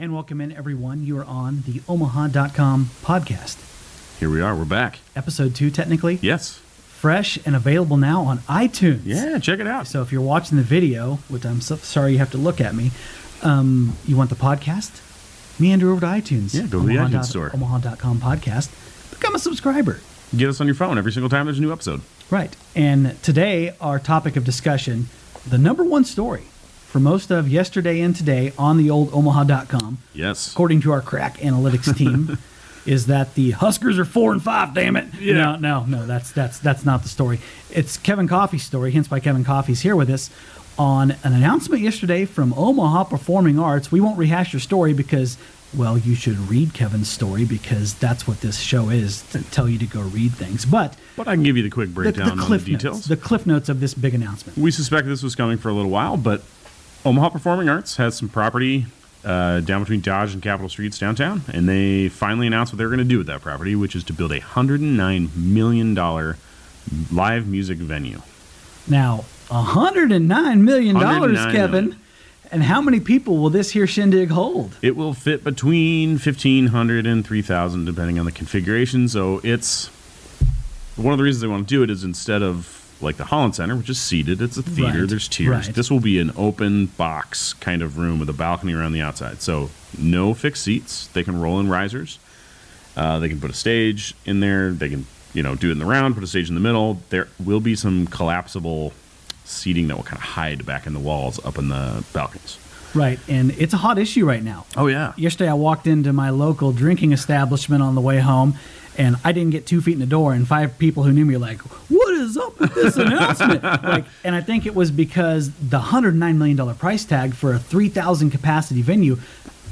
And welcome in, everyone. You are on the Omaha.com podcast, Here we are. We're back. episode two, technically. Yes. Fresh and available now on iTunes. Yeah, check it out. So if you're watching the video, which I'm so sorry you have to look at me, um, you want the podcast? Meander over to iTunes. Yeah, go to the Omaha iTunes dot- store. Omaha.com podcast. Become a subscriber. Get us on your phone every single time there's a new episode. Right. And today, our topic of discussion, the number one story for most of yesterday and today on the old Omaha.com, Yes. according to our crack analytics team, is that the Huskers are four and five. Damn it! Yeah. No, no, no. That's that's that's not the story. It's Kevin Coffey's story. Hence, why Kevin Coffey's here with us on an announcement yesterday from Omaha Performing Arts. We won't rehash your story because. Well, you should read Kevin's story because that's what this show is to tell you to go read things. But But I can give you the quick breakdown the on cliff the details. notes, the cliff notes of this big announcement. we suspect this was coming for a little while, but Omaha Performing Arts has some property uh, down between Dodge and Capitol Streets downtown, and they finally announced what they're going to do with that property, which is to build a $109 million live music venue. Now, $109 million, 109 Kevin. million. And how many people will this here shindig hold? It will fit between 1,500 and 3,000, depending on the configuration. So it's one of the reasons they want to do it is instead of like the Holland Center, which is seated, it's a theater, Right, there's tiers. right. This will be an open box kind of room with a balcony around the outside. So no fixed seats. They can roll in risers. Uh, they can put a stage in there. They can, you know, do it in the round, put a stage in the middle. There will be some collapsible seating that will kind of hide back in the walls up in the balconies. Right. And it's a hot issue right now. Oh, yeah. Yesterday, I walked into my local drinking establishment on the way home, and I didn't get two feet in the door, and five people who knew me were like, What is up with this announcement? like, and I think it was because the $109 million price tag for a 3,000 capacity venue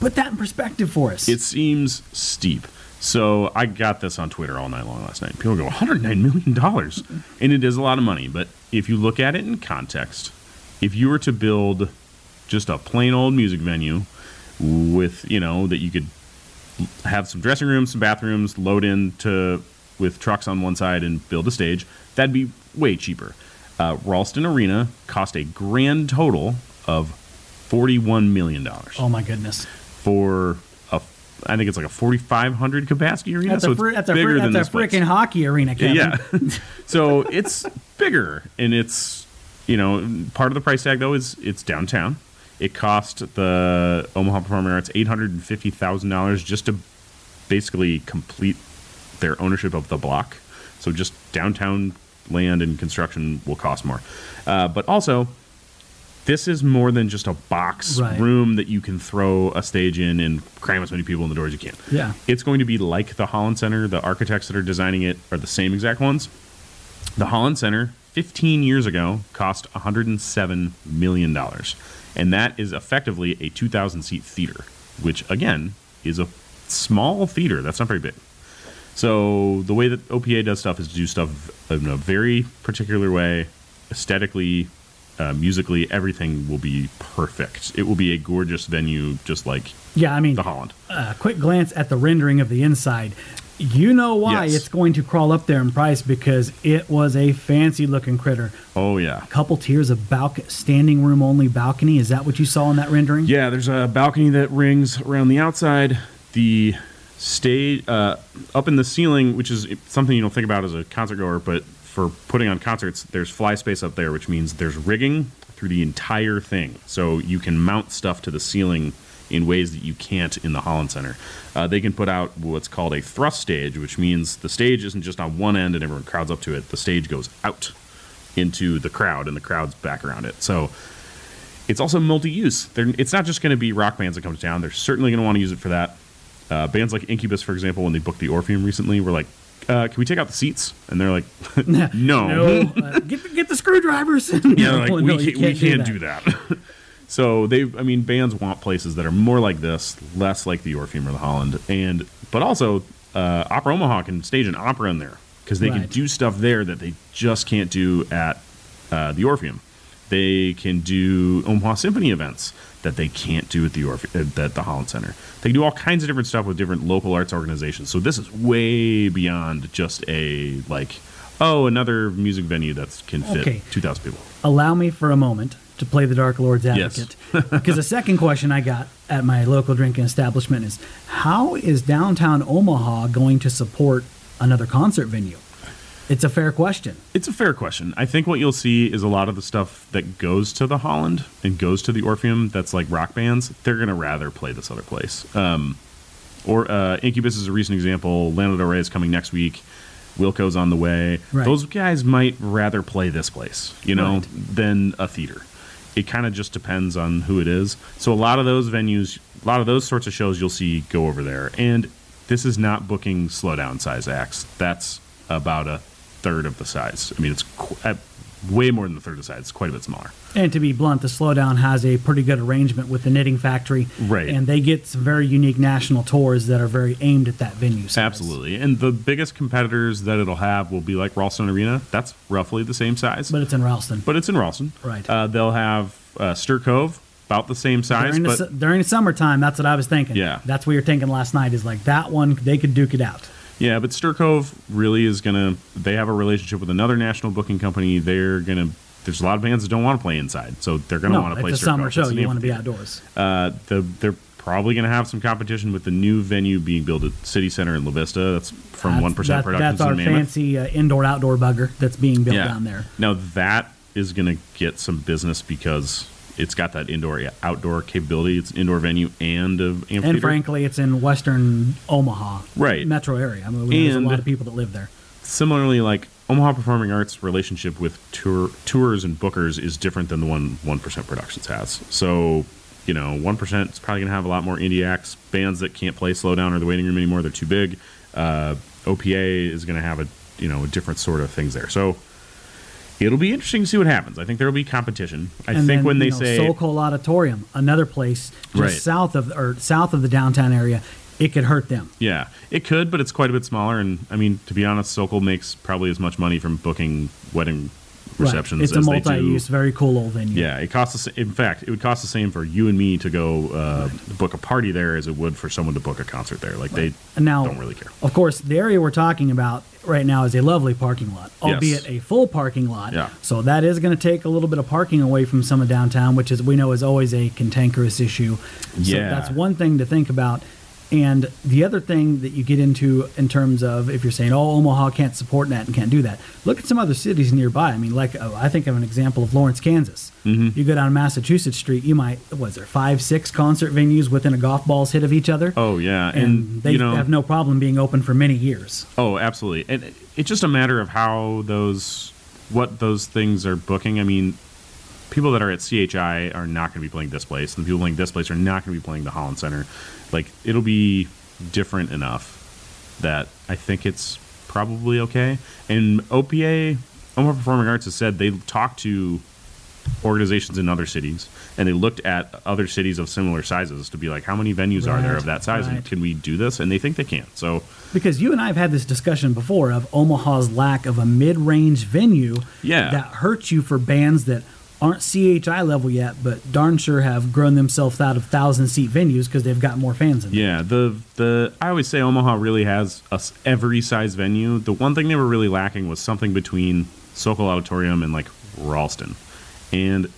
put that in perspective for us. It seems steep. So I got this on Twitter all night long last night. People go, 109 million dollars, and it is a lot of money. But if you look at it in context, if you were to build just a plain old music venue with you know that you could have some dressing rooms, some bathrooms, load into with trucks on one side and build a stage, that'd be way cheaper. Uh, Ralston Arena cost a grand total of 41 million dollars oh, my goodness. for a, I think it's like a 4,500 capacity arena. That's so a, it's fr- that's a, bigger fr- than that's this a freaking hockey arena, Kevin. Yeah. so it's bigger, and it's you know part of the price tag though is it's downtown. It cost the Omaha Performing Arts eight hundred and fifty thousand dollars just to basically complete their ownership of the block. So just downtown land and construction will cost more, uh, but also this is more than just a box Right. room that you can throw a stage in and cram as many people in the door as you can. Yeah. It's going to be like the Holland Center. The architects that are designing it are the same exact ones. The Holland Center, 15 years ago, cost $107 million. And that is effectively a 2,000 seat theater, which, again, is a small theater. That's not very big. So the way that OPA does stuff is to do stuff in a very particular way, aesthetically, uh, musically, everything will be perfect. It will be a gorgeous venue, just like Yeah, I mean, the Holland. a quick glance at the rendering of the inside. You know why Yes. it's going to crawl up there in price because it was a fancy looking critter. Oh yeah, a couple tiers of balc- standing room only balcony. Is that what you saw in that rendering? yeah. There's a balcony that rings around the outside. The stage uh, up in the ceiling, which is something you don't think about as a concert goer, but for putting on concerts, there's fly space up there, which means there's rigging through the entire thing, so you can mount stuff to the ceiling in ways that you can't in the Holland Center. Uh, they can put out what's called a thrust stage, which means the stage isn't just on one end and everyone crowds up to it. The stage goes out into the crowd, and the crowd's back around it. So it's also multi-use. They're, it's not just going to be rock bands that come to town. They're certainly going to want to use it for that. Uh, bands like Incubus, for example, when they booked the Orpheum recently, were like, uh, "Can we take out the seats?" And they're like, "No, No, uh, get the, get the screwdrivers. yeah, like, No, we, no, you can't, we can't do do that. so they, I mean, bands want places that are more like this, less like the Orpheum or the Holland, and but also uh, Opera Omaha can stage an opera in there because they can do stuff there that they just can't do at uh, the Orpheum. They can do Omaha Symphony events that they can't do at the Orphe- uh, at the Holland Center. They can do all kinds of different stuff with different local arts organizations. So this is way beyond just a like, Oh, another music venue that can fit Okay. 2,000 people. Allow me for a moment to play the Dark Lord's Yes. advocate. because the second question I got at my local drinking establishment is how is downtown Omaha going to support another concert venue? It's a fair question. It's a fair question. I think what you'll see is a lot of the stuff that goes to the Holland and goes to the Orpheum that's like rock bands, they're going to rather play this other place. Um, or uh, Incubus is a recent example. Lana Del Rey is coming next week. Wilco's on the way. Right. Those guys might rather play this place, you know, Right. than a theater. It kind of just depends on who it is. So a lot of those venues, a lot of those sorts of shows you'll see go over there. And this is not booking Slowdown size acts. That's about a third of the size. I mean, it's qu- way more than the third of the size. It's quite a bit smaller. And to be blunt, the Slowdown has a pretty good arrangement with the Knitting Factory. Right. And they get some very unique national tours that are very aimed at that venue. size. Absolutely. And the biggest competitors that it'll have will be like Ralston Arena. That's roughly the same size. But it's in Ralston. but it's in Ralston. Right. Uh, they'll have uh, Stir Cove, about the same size. during, the, but during the summertime, that's what I was thinking. Yeah. That's what you're thinking last night is like that one, they could duke it out. Yeah, but Stir Cove really is gonna. They have a relationship with another national booking company. They're gonna. There's a lot of bands that don't want to play inside, so they're gonna no, want to it's play a Stir summer show. You want to be outdoors. Uh, the, they're probably gonna have some competition with the new venue being built at City Center in La Vista. That's from One Percent that- Productions That's our fancy uh, indoor outdoor bugger that's being built down there. Now that is gonna get some business because it's got that indoor outdoor capability. It's an indoor venue and a amphitheater. And frankly, it's in western Omaha, Right. metro area. I mean, there's a lot of people that live there. similarly, like Omaha Performing Arts relationship with tour tours and bookers is different than the one One Percent Productions has. So, you know, One Percent is probably going to have a lot more indie acts, bands that can't play Slowdown or the Waiting Room anymore. They're too big. Uh, OPA is going to have a you know a different sort of things there. So. It'll be interesting to see what happens. I think there will be competition. I and think then, when they know, say Sokol Auditorium, another place just Right. south of or south of the downtown area, it could hurt them. Yeah, it could, but it's quite a bit smaller. And I mean, to be honest, Sokol makes probably as much money from booking wedding receptions right. It's a they multi-use, very cool old venue. Yeah, it costs. The, in fact, it would cost the same for you and me to go uh, book a party there as it would for someone to book a concert there. Like they And now, don't really care. Of course, the area we're talking about right now is a lovely parking lot, albeit Yes. a full parking lot. Yeah. So that is going to take a little bit of parking away from some of downtown, which is we know is always a cantankerous issue. So Yeah. that's one thing to think about. And the other thing that you get into in terms of if you're saying, oh, Omaha can't support that and can't do that, look at some other cities nearby. I mean, like uh, I think of an example of Lawrence, Kansas. Mm-hmm. You go down Massachusetts Street, you might, was there five, six concert venues within a golf ball's hit of each other? Oh yeah, and, and, they you know, have no problem being open for many years. oh absolutely, and it's just a matter of how those what those things are booking. I mean, people that are at CHI are not going to be playing this place, and the people playing this place are not going to be playing the Holland Center. Like it'll be different enough that I think it's probably okay. And OPA, Omaha Performing Arts, has said they talked to organizations in other cities and they looked at other cities of similar sizes to be like, how many venues are there of that size, and can we do this? And they think they can. So Because you and I have had this discussion before of Omaha's lack of a mid-range venue Yeah. that hurts you for bands that aren't CHI level yet, but darn sure have grown themselves out of thousand seat venues because they've got more fans in them. Yeah, the the I always say Omaha really has a every size venue. The one thing they were really lacking was something between Sokol Auditorium and like Ralston, and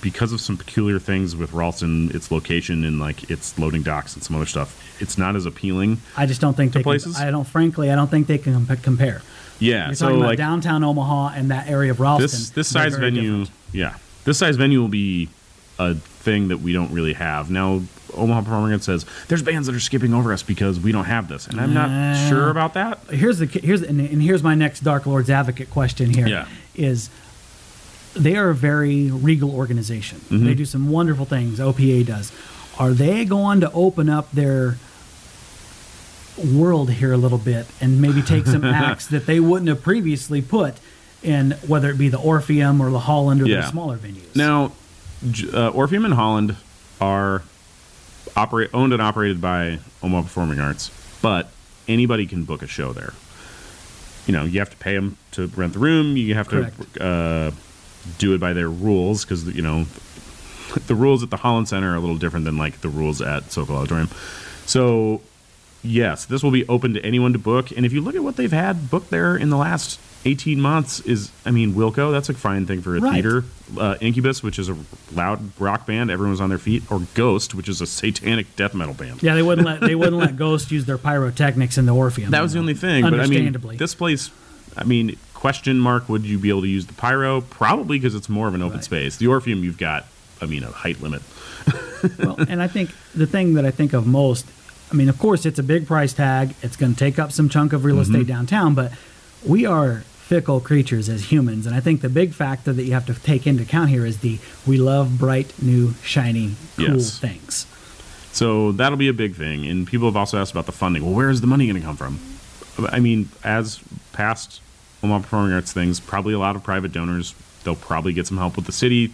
because of some peculiar things with Ralston, its location and like its loading docks and some other stuff, it's not as appealing. I just don't think they places? can. I don't. Frankly, I don't think they can comp- compare. Yeah, You're so talking about like downtown Omaha and that area of Ralston. this this size venue, different. Yeah, this size venue will be a thing that we don't really have now. Omaha Performing Arts says there's bands that are skipping over us because we don't have this, and I'm not Nah. sure about that. here's the here's and, and here's my next Dark Lord's advocate question here. Yeah. Is they are a very regal organization. Mm-hmm. They do some wonderful things. OPA does. Are they going to open up their world here a little bit and maybe take some acts that they wouldn't have previously put in whether it be the Orpheum or the Holland or Yeah. the smaller venues? Now, uh, Orpheum and Holland are operate owned and operated by Omaha Performing Arts, but anybody can book a show there. You know, you have to pay them to rent the room. You have Correct. to uh, do it by their rules because you know the rules at the Holland Center are a little different than like the rules at Sokol Auditorium. So, yes, this will be open to anyone to book. And if you look at what they've had booked there in the last 18 months is, I mean, Wilco, that's a fine thing for a Right. theater. Uh, Incubus, which is a loud rock band, everyone was on their feet. Or Ghost, which is a satanic death metal band. Yeah, they wouldn't let they wouldn't let Ghost use their pyrotechnics in the Orpheum. That was the only thing. But I mean, Understandably. this place, I mean, question mark, would you be able to use the pyro? Probably because it's more of an open Right. space. The Orpheum, you've got, I mean, a height limit. well, and I think the thing that I think of most, I mean, of course, it's a big price tag. It's going to take up some chunk of real Mm-hmm. estate downtown, but we are fickle creatures as humans, and I think the big factor that you have to take into account here is the we love bright, new, shiny, cool Yes. things. So that'll be a big thing. And people have also asked about the funding. Well, where is the money going to come from? I mean, as past Omaha Performing Arts things, probably a lot of private donors. They'll probably get some help with the city.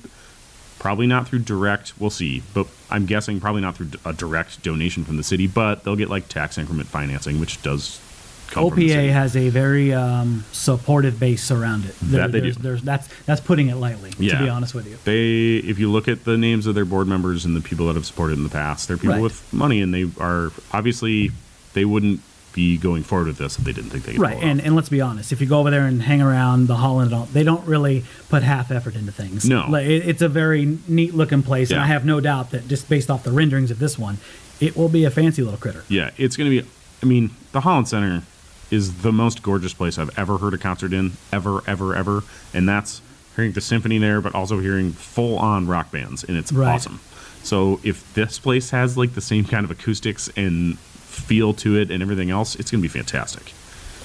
Probably not through direct. We'll see. But I'm guessing probably not through a direct donation from the city. But they'll get like tax increment financing, which does come from the OPA has a very um, supportive base around it. That they there's, do. There's, that's that's putting it lightly. Yeah. To be honest with you. They, if you look at the names of their board members and the people that have supported in the past, they're people Right. with money, and they are obviously they wouldn't be going forward with this if they didn't think they could Right, and, and let's be honest. If you go over there and hang around the Holland, and all, they don't really put half effort into things. No. Like, it- it's a very neat looking place, and I have no doubt that just based off the renderings of this one, it will be a fancy little critter. Yeah, it's going to be. I mean, the Holland Center is the most gorgeous place I've ever heard a concert in, ever, ever, ever. And that's hearing the symphony there, but also hearing full on rock bands, and it's Right. awesome. So if this place has like the same kind of acoustics and feel to it and everything else, it's going to be fantastic.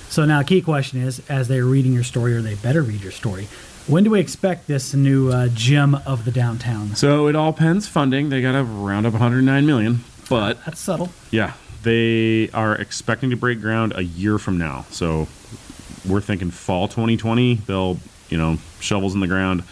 So now, key question is: as they're reading your story, or they better read your story, when do we expect this new uh, gem of the downtown? So it all depends funding. They got to round up 109 million, but That's subtle. Yeah, they are expecting to break ground a year from now. So we're thinking fall 2020. They'll, you know, shovels in the ground.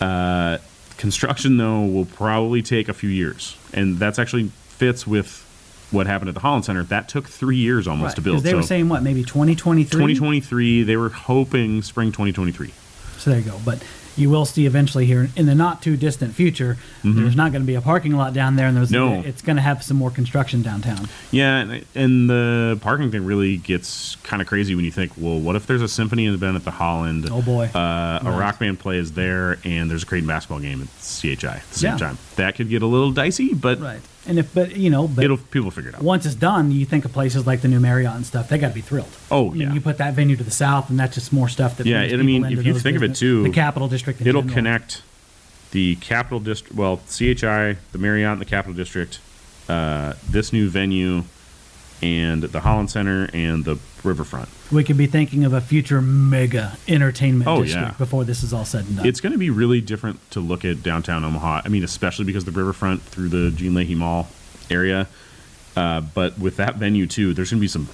Uh, construction though will probably take a few years, and that's actually fits with what happened at the Holland Center. That took three years almost Right, to build. They were saying what, maybe 2023? 2023. They were hoping spring 2023. So there you go. But you will see eventually here in the not too distant future, there's not going to be a parking lot down there, and there's Mm-hmm. No. it's going to have some more construction downtown. Yeah, and, the parking thing really gets kind of crazy when you think, well, what if there's a symphony event at the Holland? Oh, boy. Uh, a rock band plays there, and there's a Creighton basketball game at CHI at the same Yeah. time. That could get a little dicey, but Right. And if, but you know, but it'll people figure it out. once it's done, you think of places like the new Marriott and stuff. They got to be thrilled. Oh, I mean, yeah. you put that venue to the south, and that's just more stuff that. Yeah, brings I people mean, into if you those think of it, too, the capitol district. in It'll general. connect the Capitol District, well, CHI, the Marriott, and the Capitol District, uh, this new venue, and the Holland Center and the Riverfront. We could be thinking of a future mega entertainment Oh, district yeah. before this is all said and done. It's going to be really different to look at downtown Omaha. I mean, especially because the riverfront through the Gene Leahy Mall area. Uh, but with that venue too, there's going to be some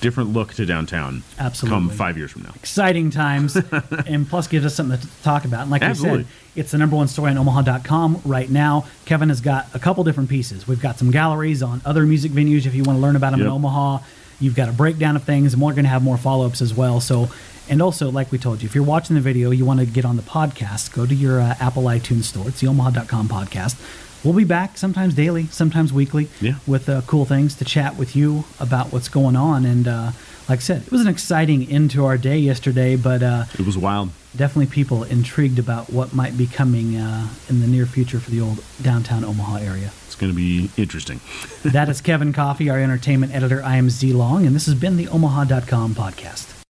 different look to downtown. Absolutely. Come five years from now. exciting times and plus gives us something to talk about and like Absolutely. we said it's the number one story on omaha.com right now kevin has got a couple different pieces we've got some galleries on other music venues if you want to learn about them in omaha you've got a breakdown of things and we're going to have more follow-ups as well. So and also like we told you if you're watching the video you want to get on the podcast go to your uh, apple itunes store. It's the omaha.com podcast. We'll be back sometimes daily sometimes weekly Yeah. with uh, cool things to chat with you about what's going on. And uh, like i said it was an exciting end to our day yesterday but uh, It was wild. definitely people intrigued about what might be coming uh, in the near future for the old downtown Omaha area. It's going to be interesting. that is Kevin Coffey, our entertainment editor. I am Z Long, and this has been the Omaha.com podcast.